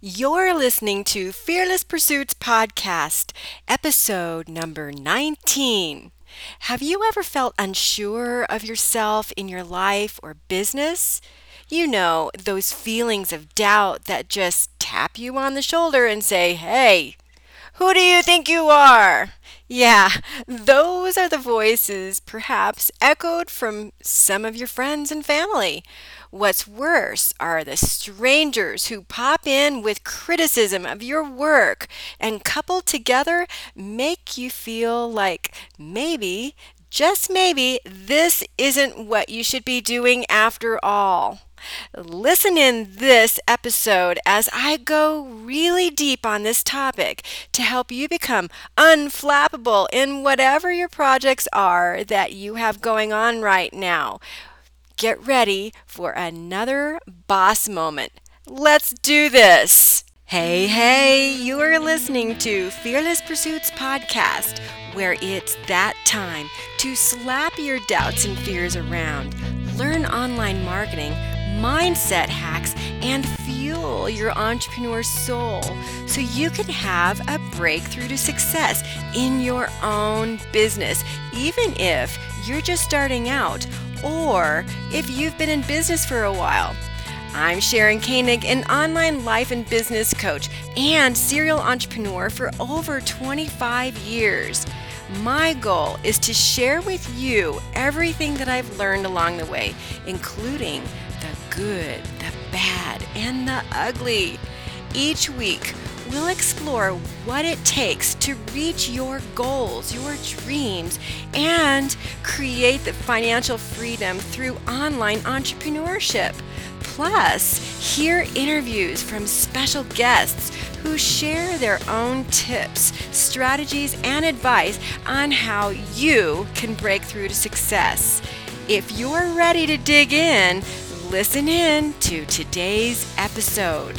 You're listening to Fearless Pursuits Podcast, episode number 19. Have you ever felt unsure of yourself in your life or business? You know, those feelings of doubt that just tap you on the shoulder and say, hey, who do you think you are? Yeah, those are the voices perhaps echoed from some of your friends and family. What's worse are the strangers who pop in with criticism of your work and coupled together make you feel like maybe, just maybe, this isn't what you should be doing after all. Listen in this episode as I go really deep on this topic to help you become unflappable in whatever your projects are that you have going on right now. Get ready for another boss moment. Let's do this. Hey, hey, you are listening to Fearless Pursuits Podcast, where it's that time to slap your doubts and fears around, learn online marketing mindset hacks, and fuel your entrepreneur soul so you can have a breakthrough to success in your own business, even if you're just starting out or if you've been in business for a while. I'm Sharon Koenig, an online life and business coach and serial entrepreneur for over 25 years. My goal is to share with you everything that I've learned along the way, including the good, the bad, and the ugly. Each week, we'll explore what it takes to reach your goals, your dreams, and create the financial freedom through online entrepreneurship. Plus, hear interviews from special guests who share their own tips, strategies, and advice on how you can break through to success. If you're ready to dig in, listen in to today's episode.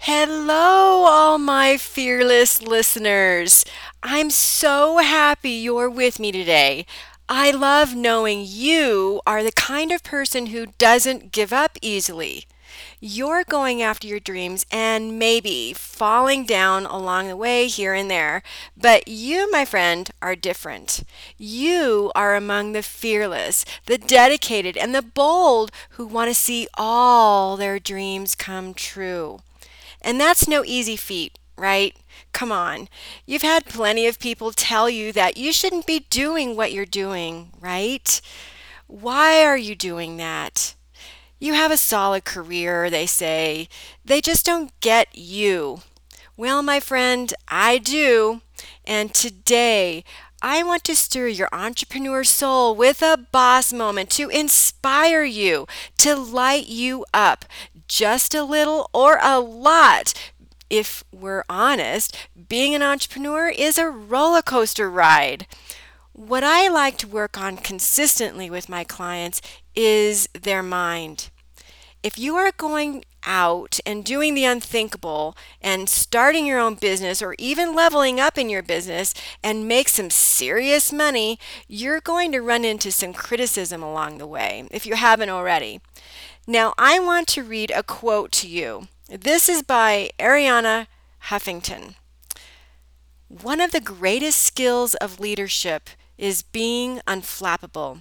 Hello, all my fearless listeners. I'm so happy you're with me today. I love knowing you are the kind of person who doesn't give up easily. You're going after your dreams and maybe falling down along the way here and there. But you, my friend, are different. You are among the fearless, the dedicated, and the bold who want to see all their dreams come true. And that's no easy feat, right? Come on. You've had plenty of people tell you that you shouldn't be doing what you're doing, right? Why are you doing that? You have a solid career, they say. They just don't get you. Well, my friend, I do. And today, I want to stir your entrepreneur soul with a boss moment to inspire you, to light you up just a little or a lot. If we're honest, being an entrepreneur is a roller coaster ride. What I like to work on consistently with my clients is their mind. If you are going out and doing the unthinkable and starting your own business or even leveling up in your business and make some serious money, you're going to run into some criticism along the way if you haven't already. Now, I want to read a quote to you. This is by Arianna Huffington. One of the greatest skills of leadership is being unflappable.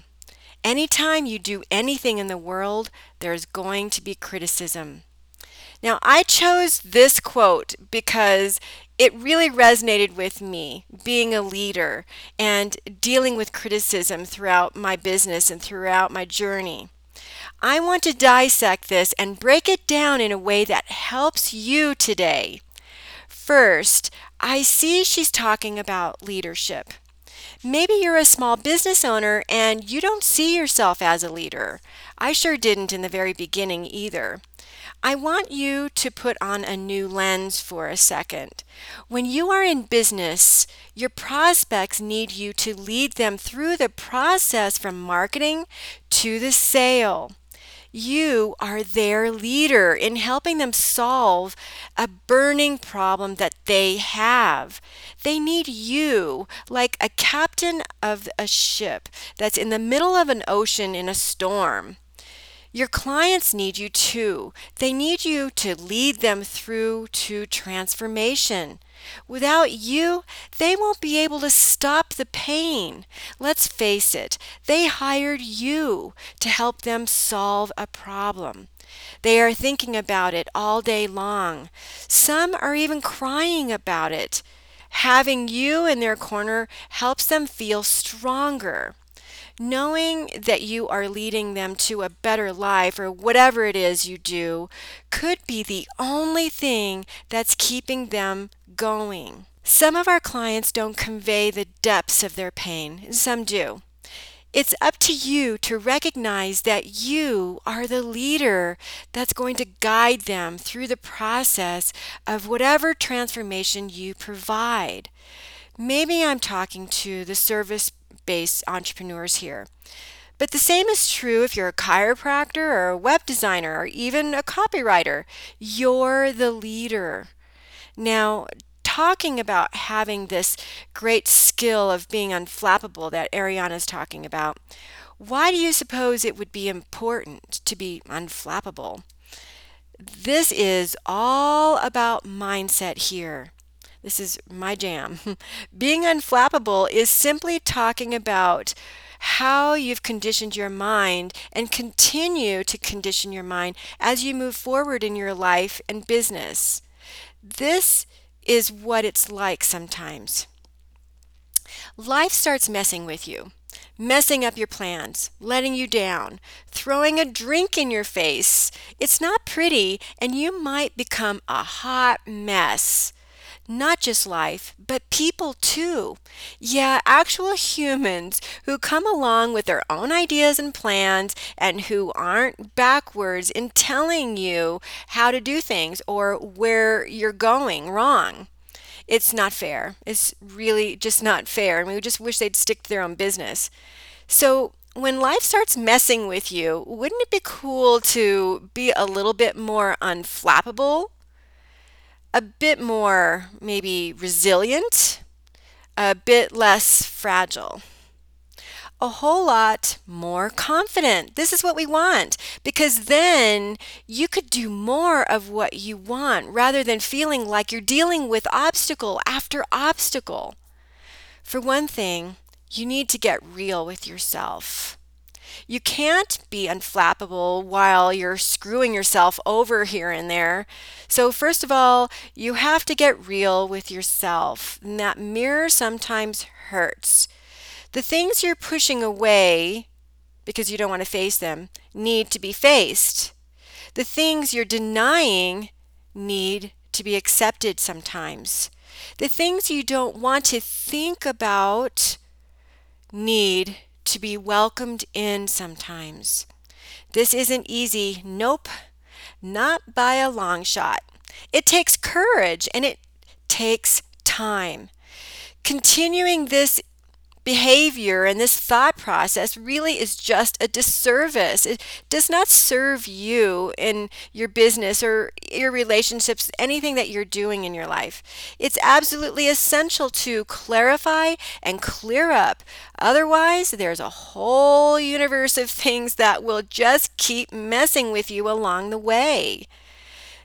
Anytime you do anything in the world, there's going to be criticism. Now, I chose this quote because it really resonated with me being a leader and dealing with criticism throughout my business and throughout my journey. I want to dissect this and break it down in a way that helps you today. First, I see she's talking about leadership. Maybe you're a small business owner and you don't see yourself as a leader. I sure didn't in the very beginning either. I want you to put on a new lens for a second. When you are in business, your prospects need you to lead them through the process from marketing to the sale. You are their leader in helping them solve a burning problem that they have. They need you like a captain of a ship that's in the middle of an ocean in a storm. Your clients need you too. They need you to lead them through to transformation. Without you, they won't be able to stop the pain. Let's face it, they hired you to help them solve a problem. They are thinking about it all day long. Some are even crying about it. Having you in their corner helps them feel stronger. Knowing that you are leading them to a better life or whatever it is you do could be the only thing that's keeping them going. Some of our clients don't convey the depths of their pain, some do. It's up to you to recognize that you are the leader that's going to guide them through the process of whatever transformation you provide. Maybe I'm talking to the service based entrepreneurs here. But the same is true if you're a chiropractor or a web designer or even a copywriter. You're the leader. Now, talking about having this great skill of being unflappable that Arianna's talking about, why do you suppose it would be important to be unflappable? This is all about mindset here. This is my jam. Being unflappable is simply talking about how you've conditioned your mind and continue to condition your mind as you move forward in your life and business. This is what it's like sometimes. Life starts messing with you, messing up your plans, letting you down, throwing a drink in your face. It's not pretty, and you might become a hot mess not just life, but people too. Yeah, actual humans who come along with their own ideas and plans and who aren't backwards in telling you how to do things or where you're going wrong. It's not fair. It's really just not fair. And we just wish they'd stick to their own business. So, when life starts messing with you, wouldn't it be cool to be a little bit more unflappable? A bit more maybe resilient, a bit less fragile, a whole lot more confident. This is what we want because then you could do more of what you want rather than feeling like you're dealing with obstacle after obstacle. For one thing, you need to get real with yourself. You can't be unflappable while you're screwing yourself over here and there. So, first of all, you have to get real with yourself. And that mirror sometimes hurts. The things you're pushing away because you don't want to face them need to be faced. The things you're denying need to be accepted sometimes. The things you don't want to think about need to be welcomed in sometimes. This isn't easy. Nope, not by a long shot. It takes courage and it takes time. Continuing this behavior and this thought process really is just a disservice. It does not serve you in your business or your relationships, anything that you're doing in your life. It's absolutely essential to clarify and clear up. Otherwise, there's a whole universe of things that will just keep messing with you along the way.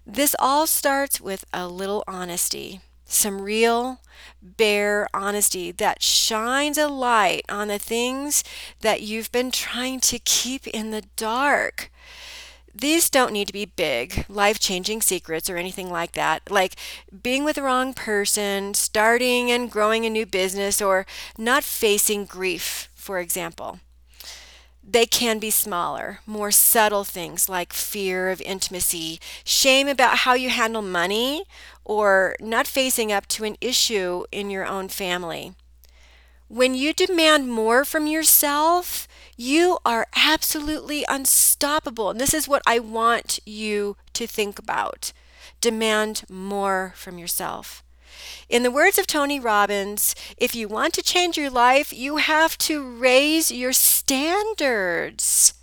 This all starts with a little honesty some real, bare honesty that shines a light on the things that you've been trying to keep in the dark. These don't need to be big, life changing secrets or anything like that, like being with the wrong person, starting and growing a new business, or not facing grief, for example they can be smaller, more subtle things like fear of intimacy, shame about how you handle money, or not facing up to an issue in your own family. When you demand more from yourself, you are absolutely unstoppable. And this is what I want you to think about. Demand more from yourself. In the words of Tony Robbins, if you want to change your life, you have to raise your standards.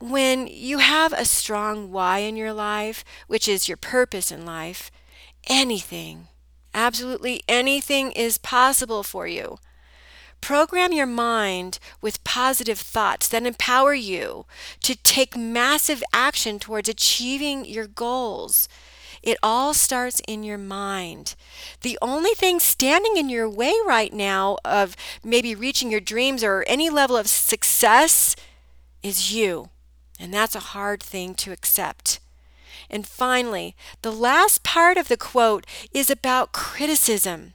When you have a strong why in your life, which is your purpose in life, anything, absolutely anything is possible for you. Program your mind with positive thoughts that empower you to take massive action towards achieving your goals. It all starts in your mind. The only thing standing in your way right now of maybe reaching your dreams or any level of success is you. And that's a hard thing to accept. And finally, the last part of the quote is about criticism.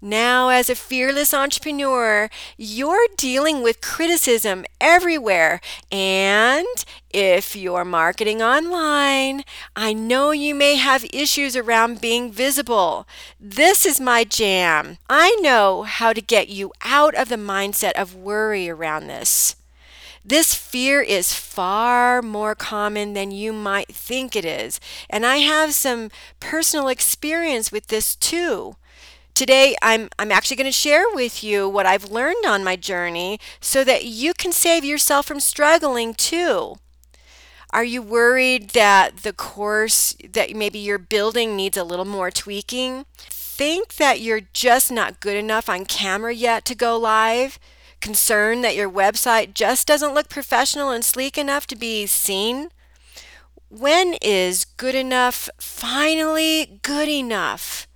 Now, as a fearless entrepreneur, you're dealing with criticism everywhere. And if you're marketing online, I know you may have issues around being visible. This is my jam. I know how to get you out of the mindset of worry around this. This fear is far more common than you might think it is. And I have some personal experience with this too. Today, I'm, I'm actually going to share with you what I've learned on my journey so that you can save yourself from struggling too. Are you worried that the course that maybe you're building needs a little more tweaking? Think that you're just not good enough on camera yet to go live? Concerned that your website just doesn't look professional and sleek enough to be seen? When is good enough finally good enough?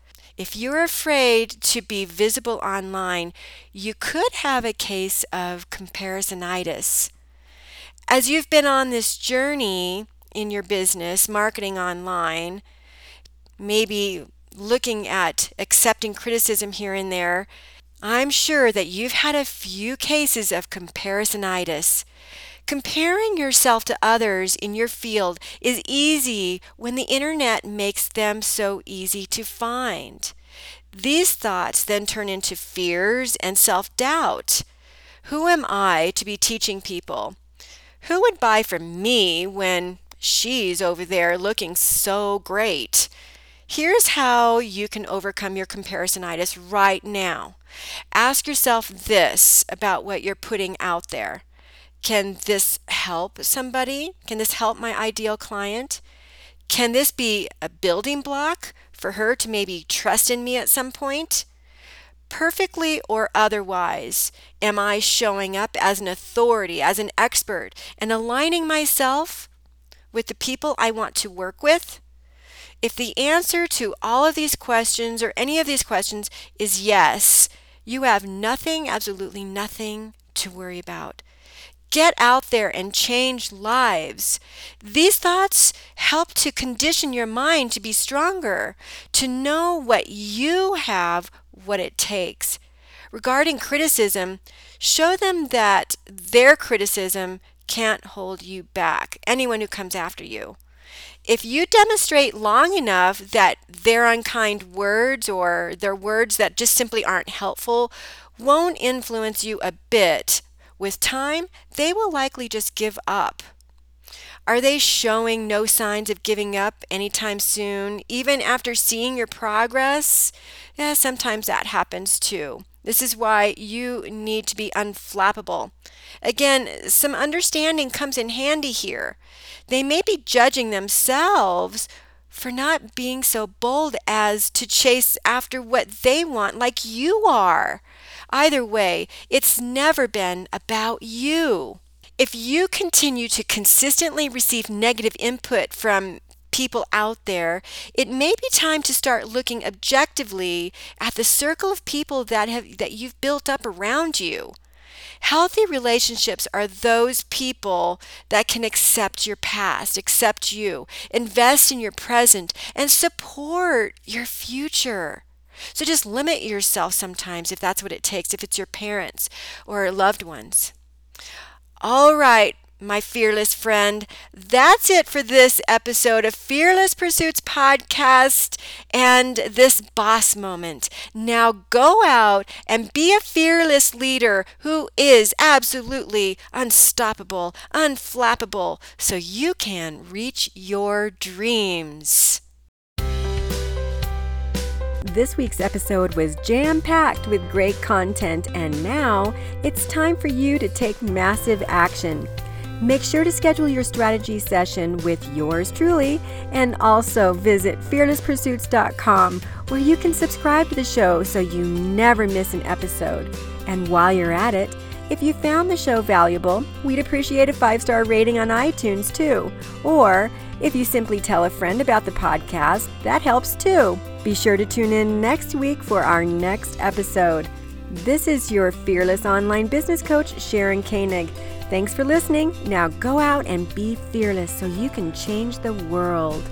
If you're afraid to be visible online, you could have a case of comparisonitis. As you've been on this journey in your business, marketing online, maybe looking at accepting criticism here and there, I'm sure that you've had a few cases of comparisonitis. Comparing yourself to others in your field is easy when the internet makes them so easy to find. These thoughts then turn into fears and self doubt. Who am I to be teaching people? Who would buy from me when she's over there looking so great? Here's how you can overcome your comparisonitis right now. Ask yourself this about what you're putting out there. Can this help somebody? Can this help my ideal client? Can this be a building block for her to maybe trust in me at some point? Perfectly or otherwise, am I showing up as an authority, as an expert, and aligning myself with the people I want to work with? If the answer to all of these questions or any of these questions is yes, you have nothing, absolutely nothing to worry about. Get out there and change lives. These thoughts help to condition your mind to be stronger, to know what you have, what it takes. Regarding criticism, show them that their criticism can't hold you back, anyone who comes after you. If you demonstrate long enough that their unkind words or their words that just simply aren't helpful won't influence you a bit, with time, they will likely just give up. Are they showing no signs of giving up anytime soon, even after seeing your progress? Yeah, sometimes that happens too. This is why you need to be unflappable. Again, some understanding comes in handy here. They may be judging themselves for not being so bold as to chase after what they want, like you are. Either way, it's never been about you. If you continue to consistently receive negative input from people out there, it may be time to start looking objectively at the circle of people that have that you've built up around you. Healthy relationships are those people that can accept your past, accept you, invest in your present, and support your future. So just limit yourself sometimes if that's what it takes, if it's your parents or loved ones. All right, my fearless friend. That's it for this episode of Fearless Pursuits podcast and this boss moment. Now go out and be a fearless leader who is absolutely unstoppable, unflappable, so you can reach your dreams. This week's episode was jam packed with great content, and now it's time for you to take massive action. Make sure to schedule your strategy session with yours truly and also visit fearlesspursuits.com where you can subscribe to the show so you never miss an episode. And while you're at it, if you found the show valuable, we'd appreciate a five star rating on iTunes too. Or if you simply tell a friend about the podcast, that helps too. Be sure to tune in next week for our next episode. This is your fearless online business coach, Sharon Koenig. Thanks for listening. Now go out and be fearless so you can change the world.